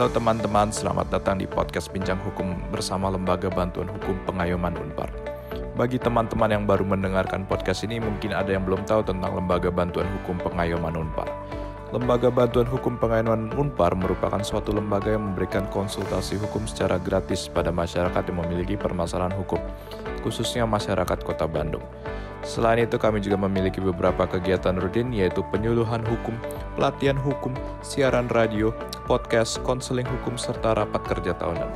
Halo teman-teman, selamat datang di podcast Bincang Hukum bersama Lembaga Bantuan Hukum Pengayoman Unpar. Bagi teman-teman yang baru mendengarkan podcast ini, mungkin ada yang belum tahu tentang Lembaga Bantuan Hukum Pengayoman Unpar. Lembaga Bantuan Hukum Pengayoman Unpar merupakan suatu lembaga yang memberikan konsultasi hukum secara gratis pada masyarakat yang memiliki permasalahan hukum, khususnya masyarakat Kota Bandung. Selain itu, kami juga memiliki beberapa kegiatan rutin yaitu penyuluhan hukum, pelatihan hukum, siaran radio, podcast, konseling hukum, serta rapat kerja tahunan.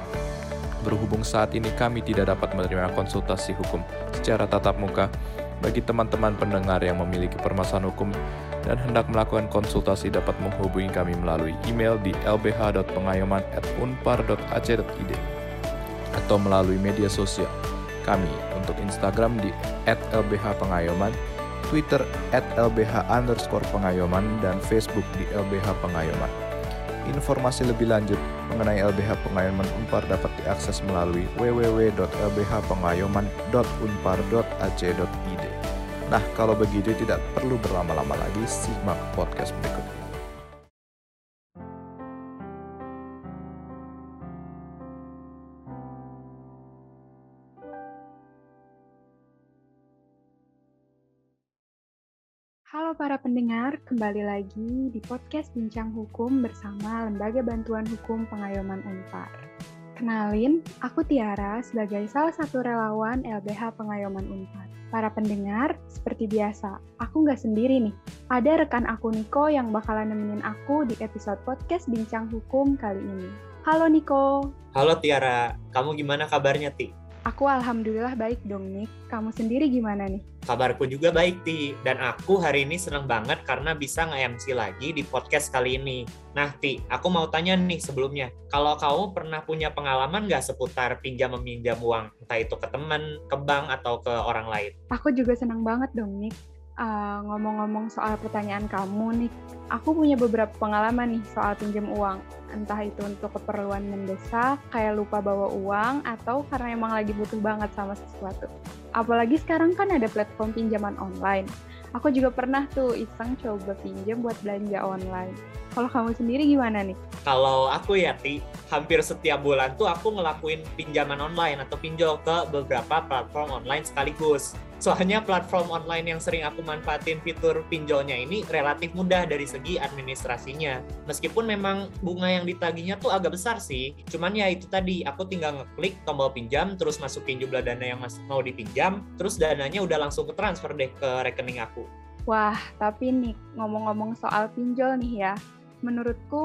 Berhubung saat ini kami tidak dapat menerima konsultasi hukum secara tatap muka, bagi teman-teman pendengar yang memiliki permasalahan hukum dan hendak melakukan konsultasi dapat menghubungi kami melalui email di lbh.pengayoman@unpar.ac.id atau melalui media sosial kami untuk Instagram di @lbhpengayoman, Twitter @lbh underscore pengayoman, dan Facebook di LBH Pengayoman. Informasi lebih lanjut mengenai LBH Pengayoman Unpar dapat diakses melalui www.lbhpengayoman.unpar.ac.id. Nah, kalau begitu tidak perlu berlama-lama lagi, simak podcast berikut Para pendengar, kembali lagi di podcast Bincang Hukum bersama Lembaga Bantuan Hukum Pengayoman Unpar. Kenalin, aku Tiara sebagai salah satu relawan LBH Pengayoman Unpar. Para pendengar, seperti biasa, aku nggak sendiri nih. Ada rekan aku Niko yang bakalan nemenin aku di episode podcast Bincang Hukum kali ini. Halo Niko. Halo Tiara, kamu gimana kabarnya Ti? Aku alhamdulillah baik dong Nik. Kamu sendiri gimana nih? Kabarku juga baik, Ti. Dan aku hari ini senang banget karena bisa nge-MC lagi di podcast kali ini. Nah, Ti, aku mau tanya nih sebelumnya. Kalau kamu pernah punya pengalaman nggak seputar pinjam-meminjam uang? Entah itu ke teman, ke bank, atau ke orang lain? Aku juga senang banget dong, Nik. Uh, ngomong-ngomong soal pertanyaan kamu nih, aku punya beberapa pengalaman nih soal pinjam uang. Entah itu untuk keperluan mendesak, kayak lupa bawa uang, atau karena emang lagi butuh banget sama sesuatu. Apalagi sekarang kan ada platform pinjaman online. Aku juga pernah tuh iseng coba pinjam buat belanja online. Kalau kamu sendiri gimana nih? Kalau aku ya, Ti, hampir setiap bulan tuh aku ngelakuin pinjaman online atau pinjol ke beberapa platform online sekaligus. Soalnya platform online yang sering aku manfaatin fitur pinjolnya ini relatif mudah dari segi administrasinya. Meskipun memang bunga yang ditagihnya tuh agak besar sih. Cuman ya itu tadi, aku tinggal ngeklik tombol pinjam, terus masukin jumlah dana yang mau dipinjam, terus dananya udah langsung ke transfer deh ke rekening aku. Wah, tapi nih ngomong-ngomong soal pinjol nih ya, menurutku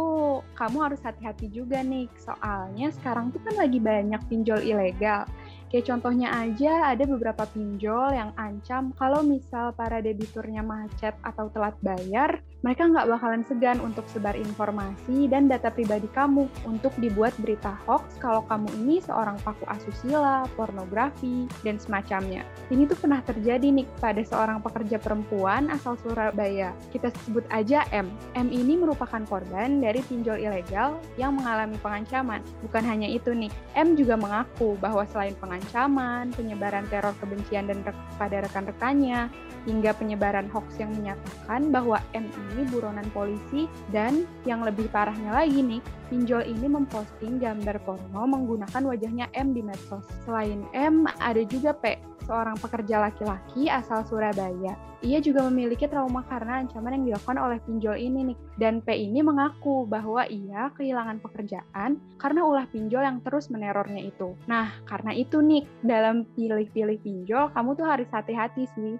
kamu harus hati-hati juga nih, soalnya sekarang tuh kan lagi banyak pinjol ilegal. Kayak contohnya aja ada beberapa pinjol yang ancam kalau misal para debiturnya macet atau telat bayar, mereka nggak bakalan segan untuk sebar informasi dan data pribadi kamu untuk dibuat berita hoax kalau kamu ini seorang paku asusila, pornografi, dan semacamnya. Ini tuh pernah terjadi nih pada seorang pekerja perempuan asal Surabaya. Kita sebut aja M. M ini merupakan korban dari pinjol ilegal yang mengalami pengancaman. Bukan hanya itu nih, M juga mengaku bahwa selain pengancaman, ancaman, penyebaran teror kebencian dan pada rekan-rekannya, hingga penyebaran hoax yang menyatakan bahwa M ini buronan polisi dan yang lebih parahnya lagi nih, pinjol ini memposting gambar porno menggunakan wajahnya M di medsos. Selain M, ada juga P, seorang pekerja laki-laki asal Surabaya. Ia juga memiliki trauma karena ancaman yang dilakukan oleh pinjol ini nih. Dan P ini mengaku bahwa ia kehilangan pekerjaan karena ulah pinjol yang terus menerornya itu. Nah, karena itu nih, dalam pilih-pilih pinjol, kamu tuh harus hati-hati sih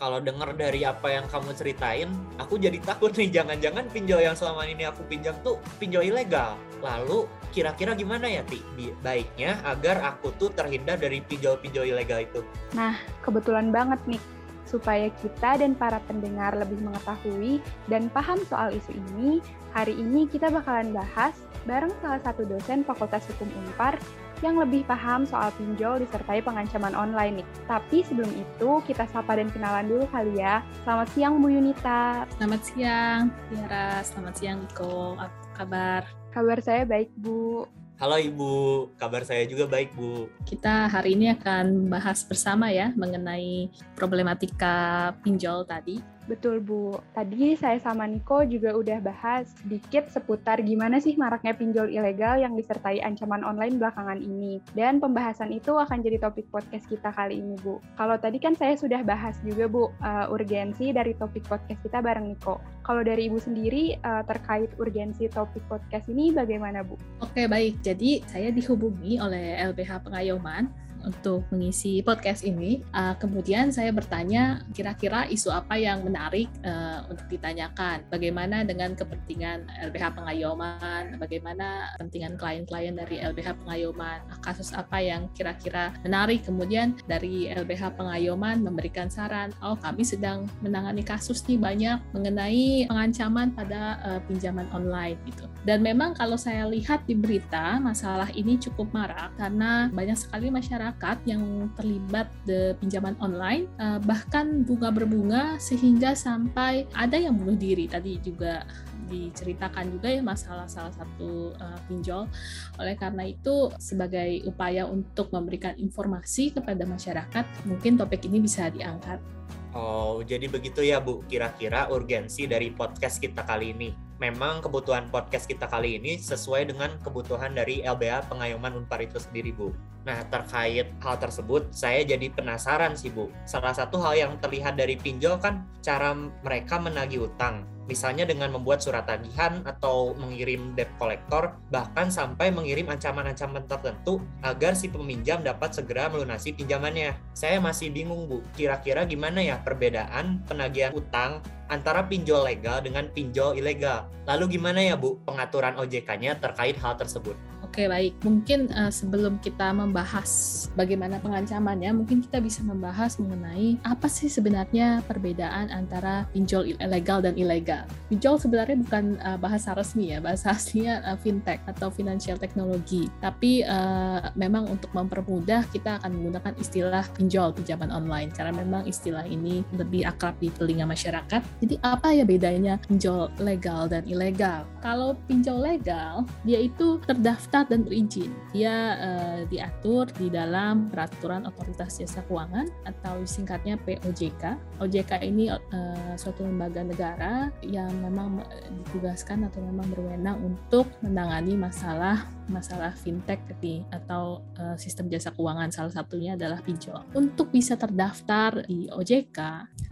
kalau denger dari apa yang kamu ceritain, aku jadi takut nih jangan-jangan pinjol yang selama ini aku pinjam tuh pinjol ilegal. Lalu kira-kira gimana ya Ti? Baiknya agar aku tuh terhindar dari pinjol-pinjol ilegal itu. Nah, kebetulan banget nih supaya kita dan para pendengar lebih mengetahui dan paham soal isu ini, hari ini kita bakalan bahas bareng salah satu dosen Fakultas Hukum Unpar yang lebih paham soal pinjol disertai pengancaman online nih. Tapi sebelum itu, kita sapa dan kenalan dulu kali ya. Selamat siang Bu Yunita. Selamat siang Tiara, selamat siang Iko. Apa kabar? Kabar saya baik Bu. Halo Ibu, kabar saya juga baik Bu. Kita hari ini akan bahas bersama ya mengenai problematika pinjol tadi Betul Bu. Tadi saya sama Niko juga udah bahas sedikit seputar gimana sih maraknya pinjol ilegal yang disertai ancaman online belakangan ini. Dan pembahasan itu akan jadi topik podcast kita kali ini Bu. Kalau tadi kan saya sudah bahas juga Bu uh, urgensi dari topik podcast kita bareng Niko. Kalau dari Ibu sendiri uh, terkait urgensi topik podcast ini bagaimana Bu? Oke baik, jadi saya dihubungi oleh LBH Pengayoman untuk mengisi podcast ini. Uh, kemudian saya bertanya kira-kira isu apa yang menarik uh, untuk ditanyakan. Bagaimana dengan kepentingan LBH Pengayoman, bagaimana kepentingan klien-klien dari LBH Pengayoman, kasus apa yang kira-kira menarik. Kemudian dari LBH Pengayoman memberikan saran, oh kami sedang menangani kasus nih banyak mengenai pengancaman pada uh, pinjaman online gitu. Dan memang kalau saya lihat di berita masalah ini cukup marak karena banyak sekali masyarakat masyarakat yang terlibat di pinjaman online uh, bahkan bunga berbunga sehingga sampai ada yang bunuh diri tadi juga diceritakan juga ya masalah salah satu uh, pinjol. Oleh karena itu sebagai upaya untuk memberikan informasi kepada masyarakat, mungkin topik ini bisa diangkat. Oh, jadi begitu ya Bu, kira-kira urgensi dari podcast kita kali ini memang kebutuhan podcast kita kali ini sesuai dengan kebutuhan dari LBH Pengayoman Unpar itu sendiri, Bu. Nah, terkait hal tersebut, saya jadi penasaran sih, Bu. Salah satu hal yang terlihat dari pinjol kan cara mereka menagih utang. Misalnya dengan membuat surat tagihan atau mengirim debt collector, bahkan sampai mengirim ancaman-ancaman tertentu agar si peminjam dapat segera melunasi pinjamannya. Saya masih bingung, Bu. Kira-kira gimana ya perbedaan penagihan utang antara pinjol legal dengan pinjol ilegal? Lalu gimana ya Bu pengaturan OJK-nya terkait hal tersebut? Oke baik, mungkin uh, sebelum kita membahas bagaimana pengancamannya, mungkin kita bisa membahas mengenai apa sih sebenarnya perbedaan antara pinjol ilegal dan ilegal. Pinjol sebenarnya bukan uh, bahasa resmi ya, bahasa aslinya uh, fintech atau financial technology. Tapi uh, memang untuk mempermudah kita akan menggunakan istilah pinjol pinjaman online karena memang istilah ini lebih akrab di telinga masyarakat. Jadi apa ya bedanya pinjol legal dan ilegal? Kalau pinjol legal, dia itu terdaftar dan berizin. Dia uh, diatur di dalam Peraturan Otoritas Jasa Keuangan atau singkatnya POJK. OJK ini uh, suatu lembaga negara yang memang ditugaskan atau memang berwenang untuk menangani masalah masalah fintech di atau uh, sistem jasa keuangan salah satunya adalah pinjol. Untuk bisa terdaftar di OJK,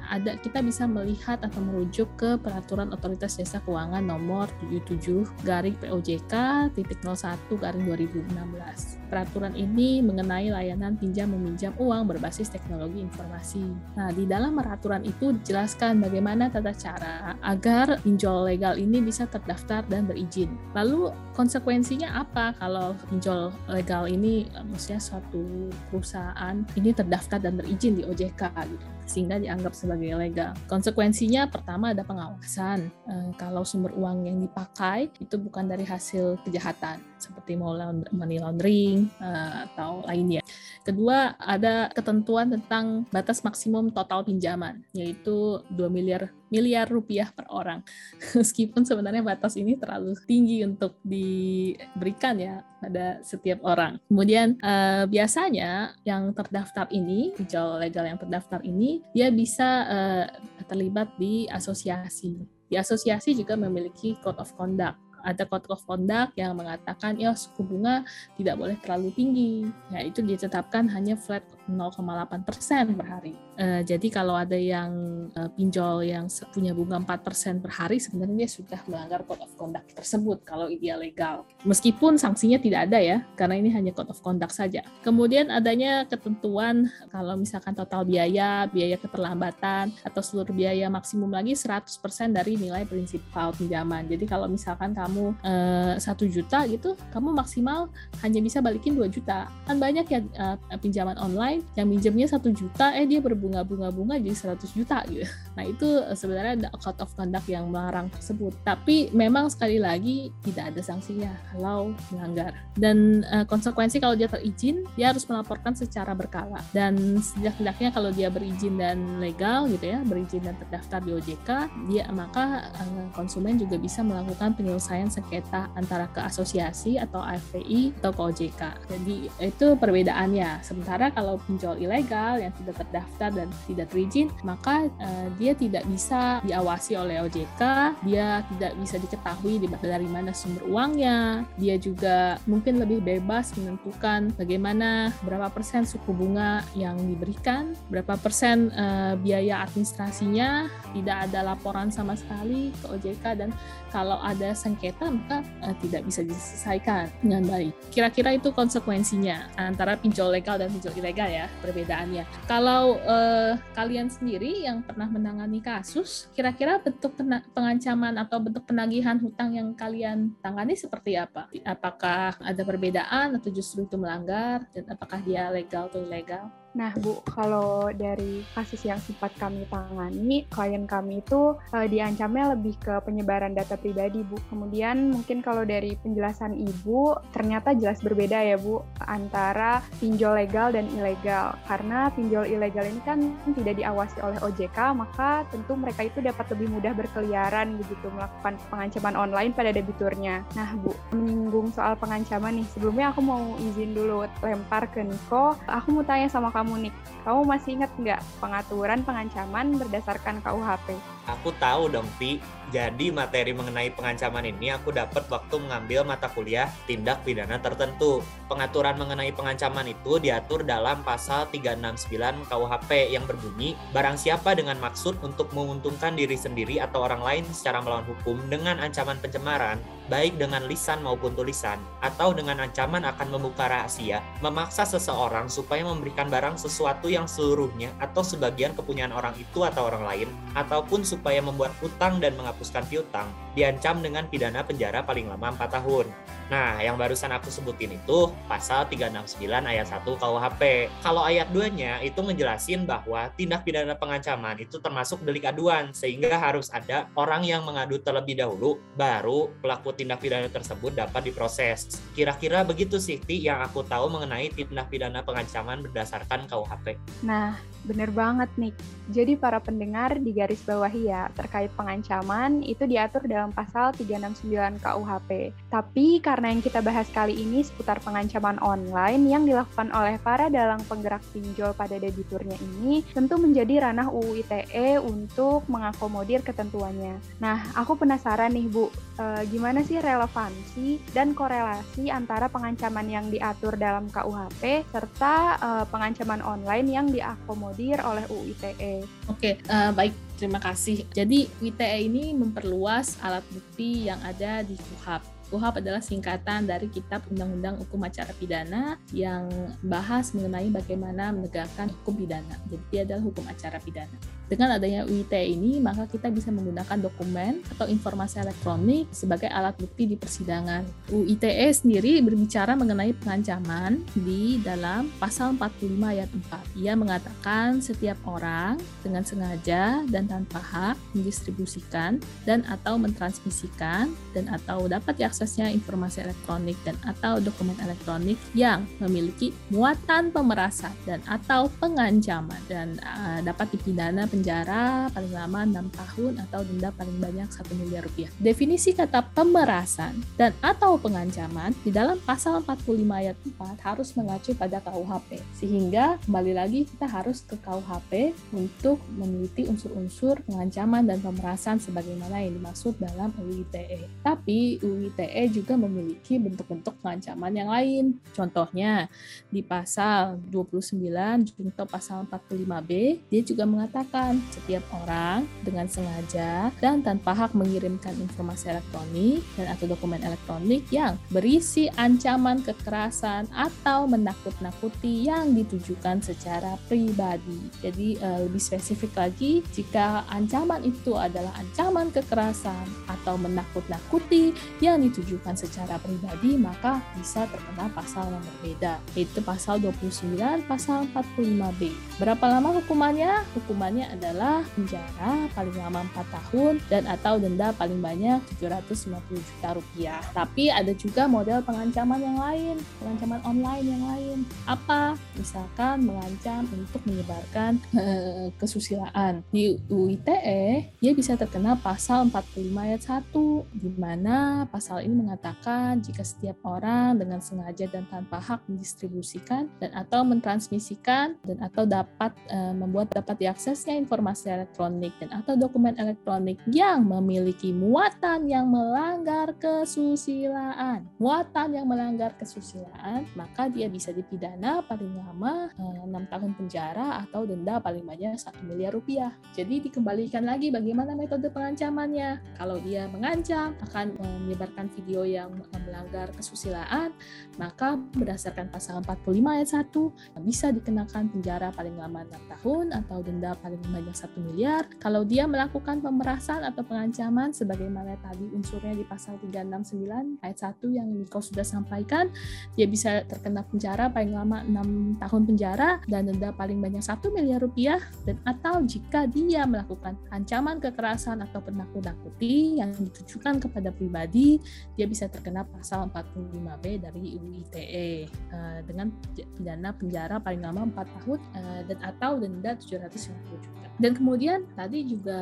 ada kita bisa melihat atau merujuk ke peraturan otoritas jasa keuangan nomor 77 garing POJK titik 01 garing 2016. Peraturan ini mengenai layanan pinjam meminjam uang berbasis teknologi informasi. Nah, di dalam peraturan itu dijelaskan bagaimana tata cara agar pinjol legal ini bisa terdaftar dan berizin. Lalu konsekuensinya apa kalau pinjol legal ini maksudnya suatu perusahaan ini terdaftar dan berizin di OJK gitu sehingga dianggap sebagai legal. Konsekuensinya pertama ada pengawasan. E, kalau sumber uang yang dipakai itu bukan dari hasil kejahatan seperti money laundering e, atau lainnya. Kedua, ada ketentuan tentang batas maksimum total pinjaman, yaitu 2 miliar miliar rupiah per orang. Meskipun sebenarnya batas ini terlalu tinggi untuk diberikan ya pada setiap orang. Kemudian eh, biasanya yang terdaftar ini, pinjol legal yang terdaftar ini, dia bisa eh, terlibat di asosiasi. Di asosiasi juga memiliki code of conduct ada code of conduct yang mengatakan ya suku bunga tidak boleh terlalu tinggi. Ya itu ditetapkan hanya flat 0,8 persen per hari. Uh, jadi kalau ada yang uh, pinjol yang punya bunga 4 persen per hari, sebenarnya dia sudah melanggar code of conduct tersebut kalau dia legal. Meskipun sanksinya tidak ada ya, karena ini hanya code of conduct saja. Kemudian adanya ketentuan kalau misalkan total biaya, biaya keterlambatan, atau seluruh biaya maksimum lagi 100% dari nilai prinsipal pinjaman. Jadi kalau misalkan kamu eh, satu uh, juta gitu, kamu maksimal hanya bisa balikin 2 juta. Kan banyak ya uh, pinjaman online lain yang minjemnya satu juta eh dia berbunga-bunga-bunga jadi 100 juta gitu. Nah itu eh, sebenarnya ada code of conduct yang melarang tersebut. Tapi memang sekali lagi tidak ada sanksinya kalau melanggar. Dan uh, konsekuensi kalau dia terizin dia harus melaporkan secara berkala. Dan sejak-sejaknya kalau dia berizin dan legal gitu ya berizin dan terdaftar di OJK dia maka uh, konsumen juga bisa melakukan penyelesaian sengketa antara ke asosiasi atau AFPI atau ke OJK jadi itu perbedaannya. Sementara kalau pinjol ilegal yang tidak terdaftar dan tidak berizin, maka uh, dia tidak bisa diawasi oleh OJK, dia tidak bisa diketahui dari mana sumber uangnya, dia juga mungkin lebih bebas menentukan bagaimana berapa persen suku bunga yang diberikan, berapa persen uh, biaya administrasinya, tidak ada laporan sama sekali ke OJK dan kalau ada sengketa maka uh, tidak bisa diselesaikan dengan baik. Kira-kira itu konsekuensinya antara pinjol legal dan pinjol ilegal ya perbedaannya. Kalau uh, kalian sendiri yang pernah menangani kasus, kira-kira bentuk pengancaman atau bentuk penagihan hutang yang kalian tangani seperti apa? Apakah ada perbedaan atau justru itu melanggar dan apakah dia legal atau ilegal? Nah, Bu, kalau dari kasus yang sempat kami tangani, klien kami itu uh, diancamnya lebih ke penyebaran data pribadi, Bu. Kemudian mungkin kalau dari penjelasan Ibu, ternyata jelas berbeda ya, Bu, antara pinjol legal dan ilegal. Karena pinjol ilegal ini kan tidak diawasi oleh OJK, maka tentu mereka itu dapat lebih mudah berkeliaran begitu melakukan pengancaman online pada debiturnya. Nah, Bu, menyinggung soal pengancaman nih, sebelumnya aku mau izin dulu lempar ke Niko. Aku mau tanya sama kamu nih, kamu masih ingat nggak pengaturan pengancaman berdasarkan KUHP? Aku tahu dong, Pi. Jadi materi mengenai pengancaman ini aku dapat waktu mengambil mata kuliah tindak pidana tertentu. Pengaturan mengenai pengancaman itu diatur dalam pasal 369 KUHP yang berbunyi, barang siapa dengan maksud untuk menguntungkan diri sendiri atau orang lain secara melawan hukum dengan ancaman pencemaran, baik dengan lisan maupun tulisan, atau dengan ancaman akan membuka rahasia, memaksa seseorang supaya memberikan barang sesuatu yang seluruhnya atau sebagian kepunyaan orang itu atau orang lain, ataupun supaya membuat utang dan menghapuskan piutang, diancam dengan pidana penjara paling lama 4 tahun. Nah, yang barusan aku sebutin itu pasal 369 ayat 1 KUHP. Kalau ayat 2-nya itu ngejelasin bahwa tindak pidana pengancaman itu termasuk delik aduan, sehingga harus ada orang yang mengadu terlebih dahulu, baru pelaku tindak pidana tersebut dapat diproses. Kira-kira begitu sih, Ti, yang aku tahu mengenai tindak pidana pengancaman berdasarkan KUHP. Nah, bener banget nih. Jadi para pendengar di garis bawahi ya, terkait pengancaman itu diatur dalam pasal 369 KUHP. Tapi karena yang kita bahas kali ini seputar pengancaman online yang dilakukan oleh para dalang penggerak pinjol pada debiturnya ini tentu menjadi ranah UU ITE untuk mengakomodir ketentuannya. Nah, aku penasaran nih Bu, e, gimana sih relevansi dan korelasi antara pengancaman yang diatur dalam KUHP serta e, pengancaman online yang diakomodir oleh UU ITE? Oke, uh, baik terima kasih. Jadi ITE ini memperluas alat bukti yang ada di KUHP KUHAP adalah singkatan dari Kitab Undang-Undang Hukum Acara Pidana yang bahas mengenai bagaimana menegakkan hukum pidana. Jadi dia adalah hukum acara pidana. Dengan adanya UIT ini, maka kita bisa menggunakan dokumen atau informasi elektronik sebagai alat bukti di persidangan. UITE sendiri berbicara mengenai pengancaman di dalam pasal 45 ayat 4. Ia mengatakan setiap orang dengan sengaja dan tanpa hak mendistribusikan dan atau mentransmisikan dan atau dapat diaksesnya informasi elektronik dan atau dokumen elektronik yang memiliki muatan pemerasan dan atau pengancaman dan uh, dapat dipidana penjara paling lama 6 tahun atau denda paling banyak 1 miliar rupiah. Definisi kata pemerasan dan atau pengancaman di dalam pasal 45 ayat 4 harus mengacu pada KUHP. Sehingga kembali lagi kita harus ke KUHP untuk meneliti unsur-unsur pengancaman dan pemerasan sebagaimana yang dimaksud dalam UU ITE. Tapi UU ITE juga memiliki bentuk-bentuk pengancaman yang lain. Contohnya di pasal 29 junto pasal 45B dia juga mengatakan setiap orang dengan sengaja dan tanpa hak mengirimkan informasi elektronik dan atau dokumen elektronik yang berisi ancaman kekerasan atau menakut-nakuti yang ditujukan secara pribadi. Jadi uh, lebih spesifik lagi, jika ancaman itu adalah ancaman kekerasan atau menakut-nakuti yang ditujukan secara pribadi, maka bisa terkena pasal yang berbeda, yaitu pasal 29, pasal 45B. Berapa lama hukumannya? Hukumannya adalah penjara paling lama 4 tahun dan atau denda paling banyak 750 juta rupiah. Tapi ada juga model pengancaman yang lain, pengancaman online yang lain. Apa? Misalkan mengancam untuk menyebarkan uh, kesusilaan. Di UITE, dia bisa terkena pasal 45 ayat 1, di mana pasal ini mengatakan jika setiap orang dengan sengaja dan tanpa hak mendistribusikan dan atau mentransmisikan dan atau dapat uh, membuat dapat diaksesnya informasi elektronik dan atau dokumen elektronik yang memiliki muatan yang melanggar kesusilaan. Muatan yang melanggar kesusilaan, maka dia bisa dipidana paling lama uh, 6 tahun penjara atau denda paling banyak 1 miliar rupiah. Jadi dikembalikan lagi bagaimana metode pengancamannya. Kalau dia mengancam akan menyebarkan video yang melanggar kesusilaan, maka berdasarkan pasal 45 ayat 1 bisa dikenakan penjara paling lama 6 tahun atau denda paling banyak 1 miliar. Kalau dia melakukan pemerasan atau pengancaman sebagaimana tadi unsurnya di pasal 369 ayat 1 yang Niko sudah sampaikan, dia bisa terkena penjara paling lama 6 tahun penjara dan denda paling banyak 1 miliar rupiah dan atau jika dia melakukan ancaman kekerasan atau penakut-nakuti yang ditujukan kepada pribadi, dia bisa terkena pasal 45B dari UU ITE uh, dengan pidana penjara paling lama 4 tahun uh, dan atau denda 750 juta. Dan kemudian tadi juga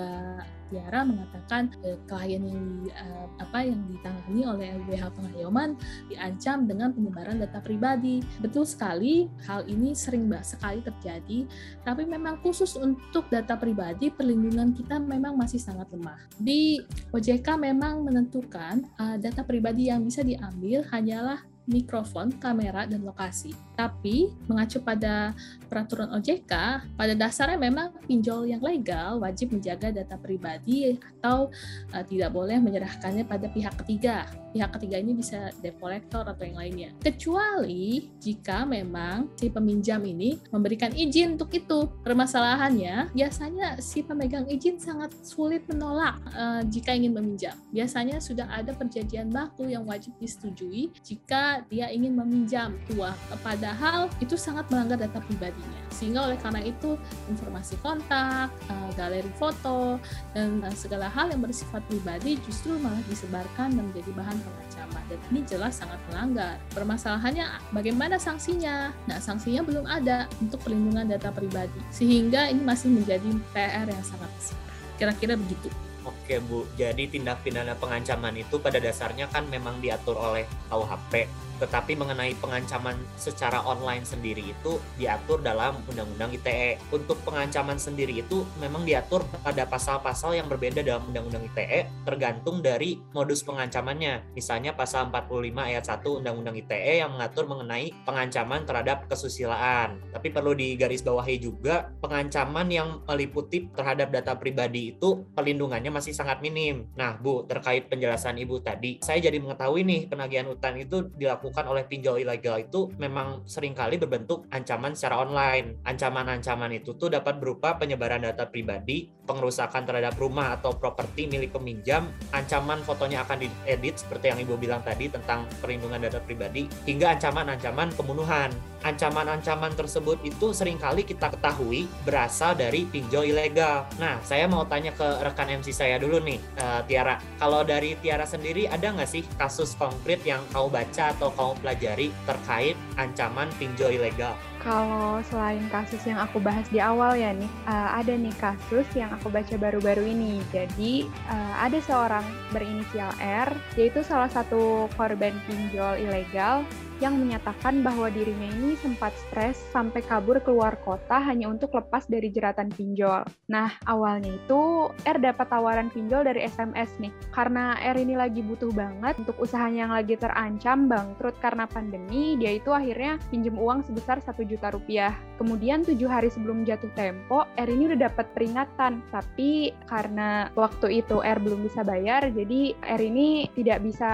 Tiara mengatakan uh, klien yang uh, apa yang ditangani oleh LBH Pengayoman diancam dengan penyebaran data pribadi. Betul sekali, hal ini sering sekali terjadi, tapi memang khusus untuk data pribadi perlindungan kita memang masih sangat lemah. Di OJK memang menentukan uh, data pribadi yang bisa diambil hanyalah mikrofon, kamera, dan lokasi. Tapi mengacu pada peraturan OJK, pada dasarnya memang pinjol yang legal wajib menjaga data pribadi atau uh, tidak boleh menyerahkannya pada pihak ketiga. Pihak ketiga ini bisa debt collector atau yang lainnya. Kecuali jika memang si peminjam ini memberikan izin untuk itu. Permasalahannya biasanya si pemegang izin sangat sulit menolak uh, jika ingin meminjam. Biasanya sudah ada perjanjian baku yang wajib disetujui jika dia ingin meminjam uang Padahal itu sangat melanggar data pribadinya. Sehingga oleh karena itu informasi kontak, uh, galeri foto, dan uh, segala hal yang bersifat pribadi justru malah disebarkan dan menjadi bahan pengancaman. Dan ini jelas sangat melanggar. Permasalahannya bagaimana sanksinya? Nah, sanksinya belum ada untuk perlindungan data pribadi. Sehingga ini masih menjadi PR yang sangat besar. Kira-kira begitu. Oke Bu, jadi tindak pidana pengancaman itu pada dasarnya kan memang diatur oleh KUHP tetapi mengenai pengancaman secara online sendiri itu diatur dalam Undang-Undang ITE. Untuk pengancaman sendiri itu memang diatur pada pasal-pasal yang berbeda dalam Undang-Undang ITE tergantung dari modus pengancamannya. Misalnya pasal 45 ayat 1 Undang-Undang ITE yang mengatur mengenai pengancaman terhadap kesusilaan. Tapi perlu digarisbawahi juga pengancaman yang meliputi terhadap data pribadi itu perlindungannya masih sangat minim. Nah, Bu, terkait penjelasan Ibu tadi, saya jadi mengetahui nih penagihan utang itu dilakukan dilakukan oleh pinjol ilegal itu memang sering kali berbentuk ancaman secara online. Ancaman-ancaman itu tuh dapat berupa penyebaran data pribadi, pengerusakan terhadap rumah atau properti milik peminjam, ancaman fotonya akan diedit seperti yang Ibu bilang tadi tentang perlindungan data pribadi, hingga ancaman-ancaman pembunuhan. Ancaman-ancaman tersebut itu sering kali kita ketahui berasal dari pinjol ilegal. Nah, saya mau tanya ke rekan MC saya dulu nih, uh, Tiara. Kalau dari Tiara sendiri ada nggak sih kasus konkret yang kau baca atau kamu pelajari terkait ancaman pinjol ilegal? Kalau selain kasus yang aku bahas di awal ya nih, uh, ada nih kasus yang aku baca baru-baru ini. Jadi uh, ada seorang berinisial R, yaitu salah satu korban pinjol ilegal yang menyatakan bahwa dirinya ini sempat stres sampai kabur keluar kota hanya untuk lepas dari jeratan pinjol. Nah, awalnya itu R dapat tawaran pinjol dari SMS nih. Karena R ini lagi butuh banget untuk usahanya yang lagi terancam bangkrut karena pandemi, dia itu akhirnya pinjam uang sebesar 1 juta rupiah. Kemudian tujuh hari sebelum jatuh tempo, R ini udah dapat peringatan. Tapi karena waktu itu R belum bisa bayar, jadi R ini tidak bisa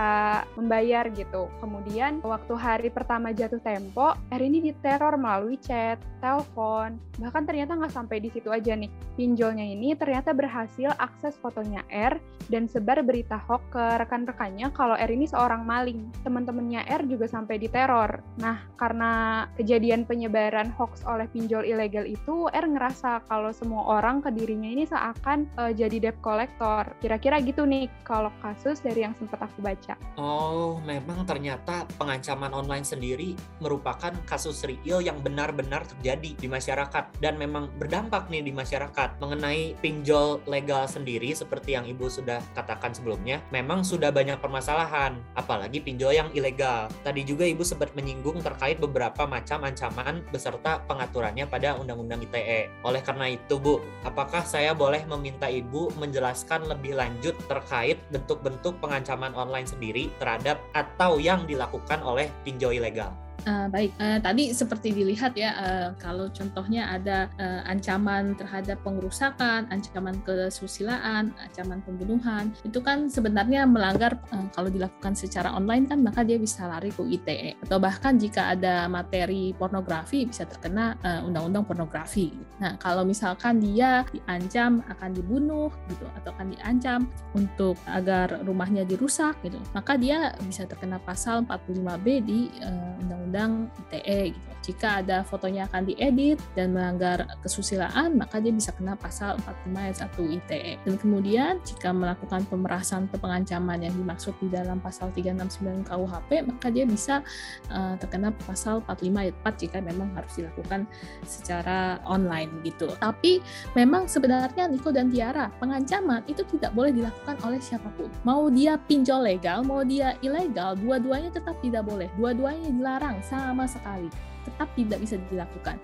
membayar gitu. Kemudian waktu hari hari pertama jatuh tempo, R ini diteror melalui chat, telepon, bahkan ternyata nggak sampai di situ aja nih. Pinjolnya ini ternyata berhasil akses fotonya R dan sebar berita hoax ke rekan-rekannya kalau R ini seorang maling. Teman-temannya R juga sampai diteror. Nah, karena kejadian penyebaran hoax oleh pinjol ilegal itu, R ngerasa kalau semua orang ke dirinya ini seakan uh, jadi debt collector. Kira-kira gitu nih kalau kasus dari yang sempat aku baca. Oh, memang ternyata pengancaman online sendiri merupakan kasus real yang benar-benar terjadi di masyarakat dan memang berdampak nih di masyarakat mengenai pinjol legal sendiri seperti yang Ibu sudah katakan sebelumnya memang sudah banyak permasalahan apalagi pinjol yang ilegal. Tadi juga Ibu sempat menyinggung terkait beberapa macam ancaman beserta pengaturannya pada Undang-Undang ITE. Oleh karena itu Bu, apakah saya boleh meminta Ibu menjelaskan lebih lanjut terkait bentuk-bentuk pengancaman online sendiri terhadap atau yang dilakukan oleh pinjol ilegal. Uh, baik, uh, tadi seperti dilihat ya, uh, kalau contohnya ada uh, ancaman terhadap pengerusakan, ancaman kesusilaan, ancaman pembunuhan, itu kan sebenarnya melanggar uh, kalau dilakukan secara online kan maka dia bisa lari ke ITE atau bahkan jika ada materi pornografi bisa terkena undang-undang uh, pornografi. Nah, kalau misalkan dia diancam akan dibunuh gitu atau akan diancam untuk agar rumahnya dirusak gitu, maka dia bisa terkena pasal 45B di uh, undang-undang undang ITE gitu. Jika ada fotonya akan diedit dan melanggar kesusilaan, maka dia bisa kena pasal 45 ayat 1 ITE. Dan kemudian jika melakukan pemerasan atau pengancaman yang dimaksud di dalam pasal 369 KUHP, maka dia bisa uh, terkena pasal 45 ayat 4 jika memang harus dilakukan secara online gitu. Tapi memang sebenarnya Niko dan Tiara, pengancaman itu tidak boleh dilakukan oleh siapa pun. Mau dia pinjol legal, mau dia ilegal, dua-duanya tetap tidak boleh. Dua-duanya dilarang sama sekali tetap tidak bisa dilakukan.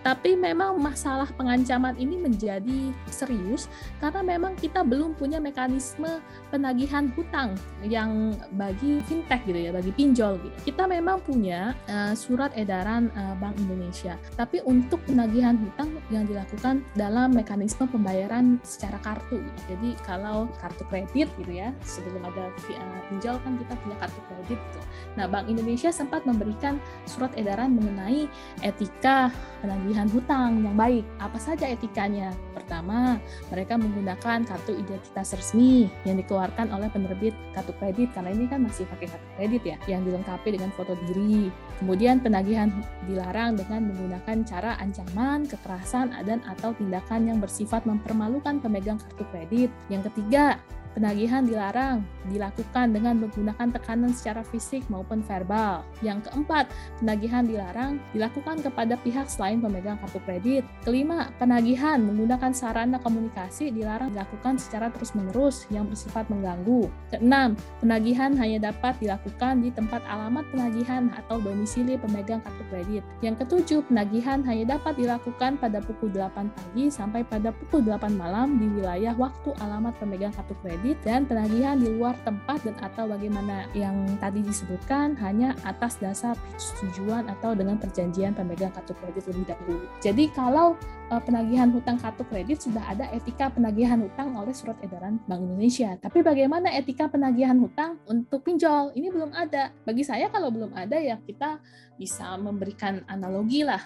Tapi memang masalah pengancaman ini menjadi serius karena memang kita belum punya mekanisme penagihan hutang yang bagi fintech gitu ya, bagi pinjol gitu. Kita memang punya uh, surat edaran uh, Bank Indonesia, tapi untuk penagihan hutang yang dilakukan dalam mekanisme pembayaran secara kartu. Gitu. Jadi kalau kartu kredit gitu ya, sebelum ada uh, pinjol kan kita punya kartu kredit gitu. Nah, Bank Indonesia sempat memberikan surat edaran mengenai etika penagihan penagihan hutang yang baik. Apa saja etikanya? Pertama, mereka menggunakan kartu identitas resmi yang dikeluarkan oleh penerbit kartu kredit karena ini kan masih pakai kartu kredit ya, yang dilengkapi dengan foto diri. Kemudian penagihan dilarang dengan menggunakan cara ancaman, kekerasan, dan atau tindakan yang bersifat mempermalukan pemegang kartu kredit. Yang ketiga, Penagihan dilarang dilakukan dengan menggunakan tekanan secara fisik maupun verbal. Yang keempat, penagihan dilarang dilakukan kepada pihak selain pemegang kartu kredit. Kelima, penagihan menggunakan sarana komunikasi dilarang dilakukan secara terus-menerus yang bersifat mengganggu. Keenam, penagihan hanya dapat dilakukan di tempat alamat penagihan atau domisili pemegang kartu kredit. Yang ketujuh, penagihan hanya dapat dilakukan pada pukul 8 pagi sampai pada pukul 8 malam di wilayah waktu alamat pemegang kartu kredit kredit dan penagihan di luar tempat dan atau bagaimana yang tadi disebutkan hanya atas dasar persetujuan atau dengan perjanjian pemegang kartu kredit lebih dahulu. Jadi kalau penagihan hutang kartu kredit sudah ada etika penagihan hutang oleh surat edaran Bank Indonesia. Tapi bagaimana etika penagihan hutang untuk pinjol? Ini belum ada. Bagi saya kalau belum ada ya kita bisa memberikan analogi lah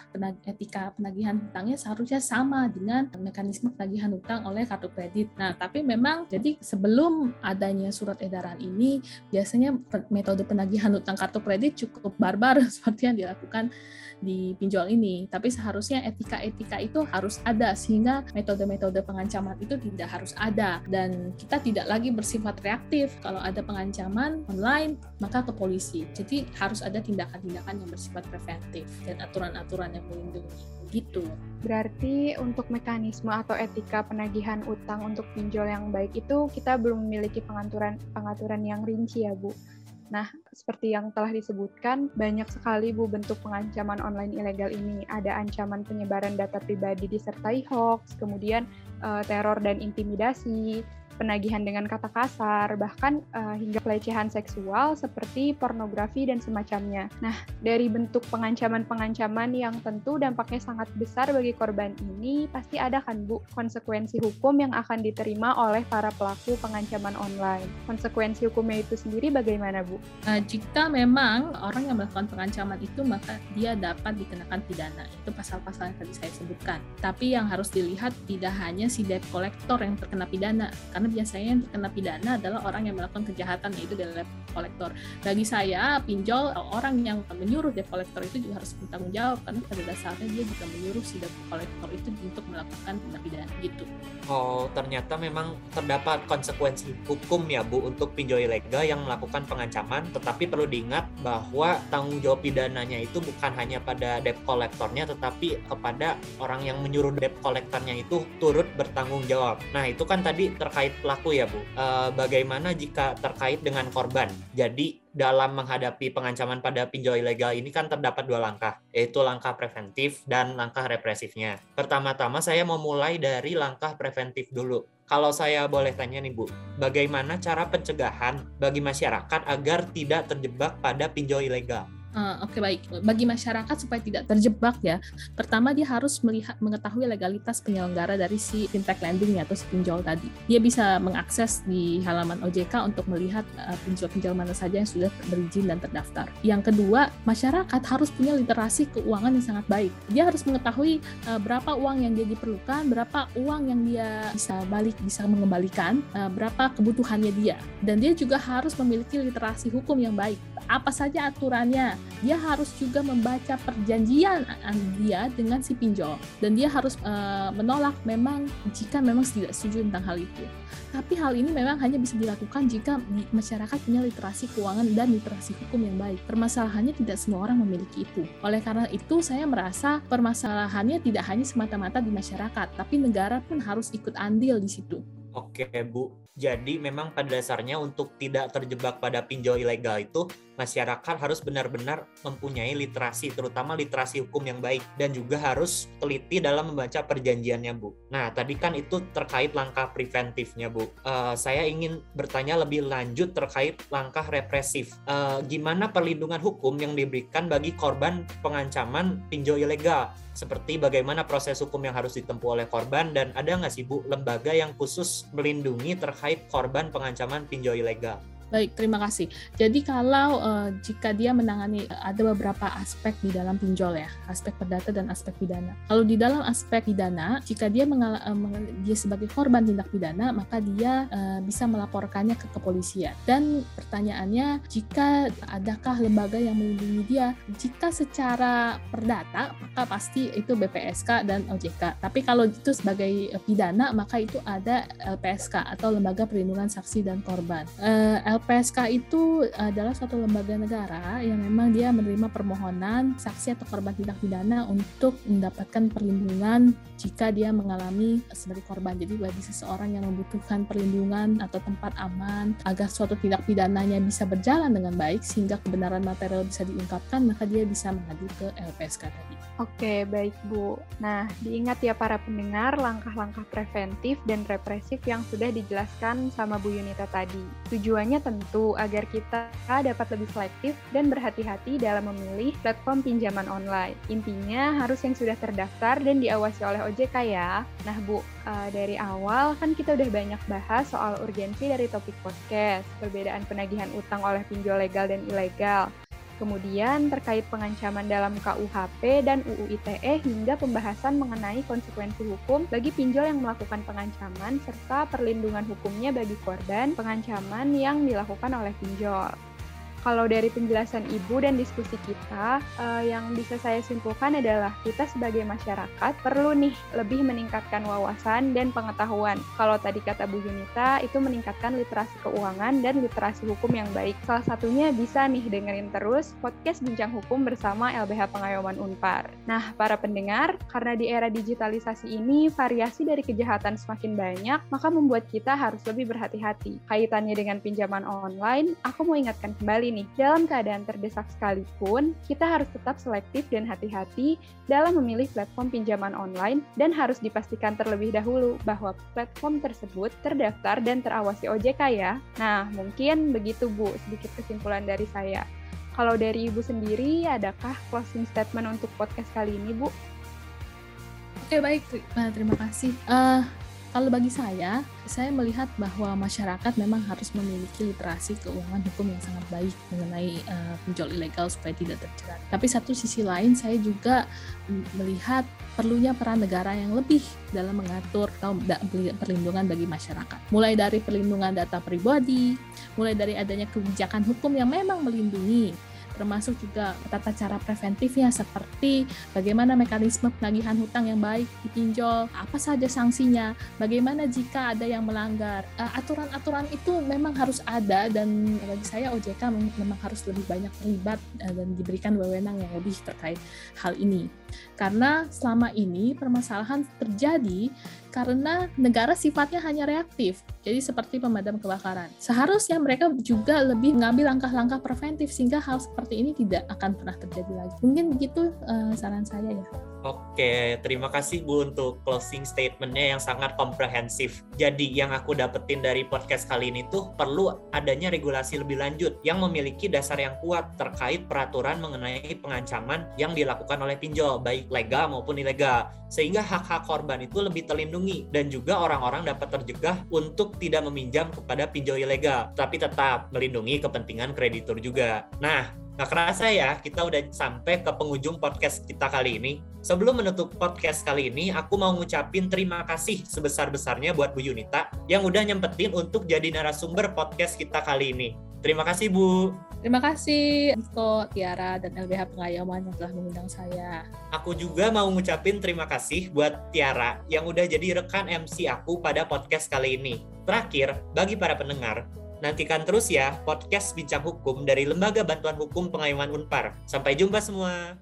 etika penagihan hutangnya seharusnya sama dengan mekanisme penagihan hutang oleh kartu kredit. Nah, tapi memang jadi sebelum adanya surat edaran ini biasanya metode penagihan hutang kartu kredit cukup barbar seperti yang dilakukan di pinjol ini. Tapi seharusnya etika-etika itu harus ada sehingga metode-metode pengancaman itu tidak harus ada dan kita tidak lagi bersifat reaktif. Kalau ada pengancaman online maka ke polisi. Jadi harus ada tindakan-tindakan yang bersifat preventif dan aturan-aturan yang melindungi. Gitu. Berarti untuk mekanisme atau etika penagihan utang untuk pinjol yang baik itu kita belum memiliki pengaturan pengaturan yang rinci ya, Bu. Nah, seperti yang telah disebutkan, banyak sekali Bu bentuk pengancaman online ilegal ini. Ada ancaman penyebaran data pribadi disertai hoax, kemudian uh, teror dan intimidasi, penagihan dengan kata kasar, bahkan uh, hingga pelecehan seksual seperti pornografi dan semacamnya. Nah, dari bentuk pengancaman-pengancaman yang tentu dampaknya sangat besar bagi korban ini, pasti ada kan Bu konsekuensi hukum yang akan diterima oleh para pelaku pengancaman online. Konsekuensi hukumnya itu sendiri bagaimana Bu? Nah, jika memang orang yang melakukan pengancaman itu maka dia dapat dikenakan pidana. Itu pasal-pasal yang tadi saya sebutkan. Tapi yang harus dilihat tidak hanya si debt collector yang terkena pidana, karena karena biasanya yang terkena pidana adalah orang yang melakukan kejahatan yaitu debt collector. Bagi saya, pinjol orang yang menyuruh debt collector itu juga harus bertanggung jawab karena pada dasarnya dia juga menyuruh si debt collector itu untuk melakukan tindak pidana gitu. Oh, ternyata memang terdapat konsekuensi hukum ya Bu untuk pinjol ilegal yang melakukan pengancaman, tetapi perlu diingat bahwa tanggung jawab pidananya itu bukan hanya pada debt collectornya tetapi kepada orang yang menyuruh debt collectornya itu turut bertanggung jawab. Nah, itu kan tadi terkait pelaku ya Bu. E, bagaimana jika terkait dengan korban? Jadi dalam menghadapi pengancaman pada pinjol ilegal ini kan terdapat dua langkah, yaitu langkah preventif dan langkah represifnya. Pertama-tama saya mau mulai dari langkah preventif dulu. Kalau saya boleh tanya nih Bu, bagaimana cara pencegahan bagi masyarakat agar tidak terjebak pada pinjol ilegal? Uh, Oke okay, baik, bagi masyarakat supaya tidak terjebak ya, pertama dia harus melihat mengetahui legalitas penyelenggara dari si fintech lending atau si pinjol tadi. Dia bisa mengakses di halaman OJK untuk melihat uh, pinjol-pinjol mana saja yang sudah berizin dan terdaftar. Yang kedua, masyarakat harus punya literasi keuangan yang sangat baik. Dia harus mengetahui uh, berapa uang yang dia diperlukan, berapa uang yang dia bisa balik, bisa mengembalikan, uh, berapa kebutuhannya dia, dan dia juga harus memiliki literasi hukum yang baik apa saja aturannya. Dia harus juga membaca perjanjian dia dengan si pinjol dan dia harus uh, menolak memang jika memang tidak setuju tentang hal itu. Tapi hal ini memang hanya bisa dilakukan jika masyarakat punya literasi keuangan dan literasi hukum yang baik. Permasalahannya tidak semua orang memiliki itu. Oleh karena itu, saya merasa permasalahannya tidak hanya semata-mata di masyarakat, tapi negara pun harus ikut andil di situ. Oke, Bu. Jadi memang pada dasarnya untuk tidak terjebak pada pinjol ilegal itu masyarakat harus benar-benar mempunyai literasi, terutama literasi hukum yang baik dan juga harus teliti dalam membaca perjanjiannya, Bu. Nah, tadi kan itu terkait langkah preventifnya, Bu. Uh, saya ingin bertanya lebih lanjut terkait langkah represif. Uh, gimana perlindungan hukum yang diberikan bagi korban pengancaman pinjol ilegal? Seperti bagaimana proses hukum yang harus ditempuh oleh korban dan ada nggak sih Bu lembaga yang khusus melindungi terkait korban pengancaman pinjol ilegal. Baik, terima kasih. Jadi kalau uh, jika dia menangani uh, ada beberapa aspek di dalam pinjol ya, aspek perdata dan aspek pidana. Kalau di dalam aspek pidana, jika dia mengal uh, dia sebagai korban tindak pidana, maka dia uh, bisa melaporkannya ke kepolisian. Dan pertanyaannya, jika adakah lembaga yang melindungi dia? Jika secara perdata, maka pasti itu BPSK dan OJK. Tapi kalau itu sebagai pidana, maka itu ada LPSK atau Lembaga Perlindungan Saksi dan Korban. Uh, LPSK itu adalah suatu lembaga negara yang memang dia menerima permohonan saksi atau korban tindak pidana untuk mendapatkan perlindungan jika dia mengalami sebagai korban. Jadi bagi seseorang yang membutuhkan perlindungan atau tempat aman agar suatu tindak pidananya bisa berjalan dengan baik sehingga kebenaran material bisa diungkapkan, maka dia bisa mengadu ke LPSK tadi. Oke, baik Bu. Nah, diingat ya para pendengar langkah-langkah preventif dan represif yang sudah dijelaskan sama Bu Yunita tadi. Tujuannya tentu agar kita dapat lebih selektif dan berhati-hati dalam memilih platform pinjaman online. Intinya harus yang sudah terdaftar dan diawasi oleh OJK ya. Nah Bu, uh, dari awal kan kita udah banyak bahas soal urgensi dari topik podcast, perbedaan penagihan utang oleh pinjol legal dan ilegal, Kemudian terkait pengancaman dalam KUHP dan UU ITE hingga pembahasan mengenai konsekuensi hukum bagi pinjol yang melakukan pengancaman serta perlindungan hukumnya bagi korban pengancaman yang dilakukan oleh pinjol kalau dari penjelasan Ibu dan diskusi kita, uh, yang bisa saya simpulkan adalah kita sebagai masyarakat perlu nih lebih meningkatkan wawasan dan pengetahuan. Kalau tadi kata Bu Yunita, itu meningkatkan literasi keuangan dan literasi hukum yang baik. Salah satunya bisa nih dengerin terus podcast Bincang Hukum bersama LBH Pengayoman Unpar. Nah, para pendengar, karena di era digitalisasi ini variasi dari kejahatan semakin banyak, maka membuat kita harus lebih berhati-hati. Kaitannya dengan pinjaman online, aku mau ingatkan kembali nih, dalam keadaan terdesak sekalipun, kita harus tetap selektif dan hati-hati dalam memilih platform pinjaman online dan harus dipastikan terlebih dahulu bahwa platform tersebut terdaftar dan terawasi OJK ya. Nah, mungkin begitu Bu, sedikit kesimpulan dari saya. Kalau dari Ibu sendiri, adakah closing statement untuk podcast kali ini, Bu? Oke, baik. Terima kasih. Uh, Kalau bagi saya, saya melihat bahwa masyarakat memang harus memiliki literasi keuangan hukum yang sangat baik mengenai uh, pinjol ilegal supaya tidak terjerat. Tapi satu sisi lain, saya juga melihat perlunya peran negara yang lebih dalam mengatur atau perlindungan bagi masyarakat. Mulai dari perlindungan data pribadi, mulai dari adanya kebijakan hukum yang memang melindungi termasuk juga tata cara preventifnya seperti bagaimana mekanisme penagihan hutang yang baik dipinjol, apa saja sanksinya, bagaimana jika ada yang melanggar. Eh, aturan-aturan itu memang harus ada dan bagi saya OJK memang harus lebih banyak terlibat eh, dan diberikan wewenang yang lebih terkait hal ini. Karena selama ini permasalahan terjadi karena negara sifatnya hanya reaktif. Jadi seperti pemadam kebakaran. Seharusnya mereka juga lebih mengambil langkah-langkah preventif sehingga hal seperti ini tidak akan pernah terjadi lagi. Mungkin begitu uh, saran saya ya. Oke, terima kasih Bu untuk closing statementnya yang sangat komprehensif. Jadi yang aku dapetin dari podcast kali ini tuh perlu adanya regulasi lebih lanjut yang memiliki dasar yang kuat terkait peraturan mengenai pengancaman yang dilakukan oleh pinjol, baik legal maupun ilegal. Sehingga hak-hak korban itu lebih terlindungi dan juga orang-orang dapat terjegah untuk tidak meminjam kepada pinjol ilegal, tapi tetap melindungi kepentingan kreditur juga. Nah, Gak kerasa ya, kita udah sampai ke penghujung podcast kita kali ini. Sebelum menutup podcast kali ini, aku mau ngucapin terima kasih sebesar-besarnya buat Bu Yunita yang udah nyempetin untuk jadi narasumber podcast kita kali ini. Terima kasih, Bu. Terima kasih, Niko, Tiara, dan LBH Pengayoman yang telah mengundang saya. Aku juga mau ngucapin terima kasih buat Tiara yang udah jadi rekan MC aku pada podcast kali ini. Terakhir, bagi para pendengar, Nantikan terus ya podcast Bincang Hukum dari Lembaga Bantuan Hukum Pengayoman Unpar. Sampai jumpa semua.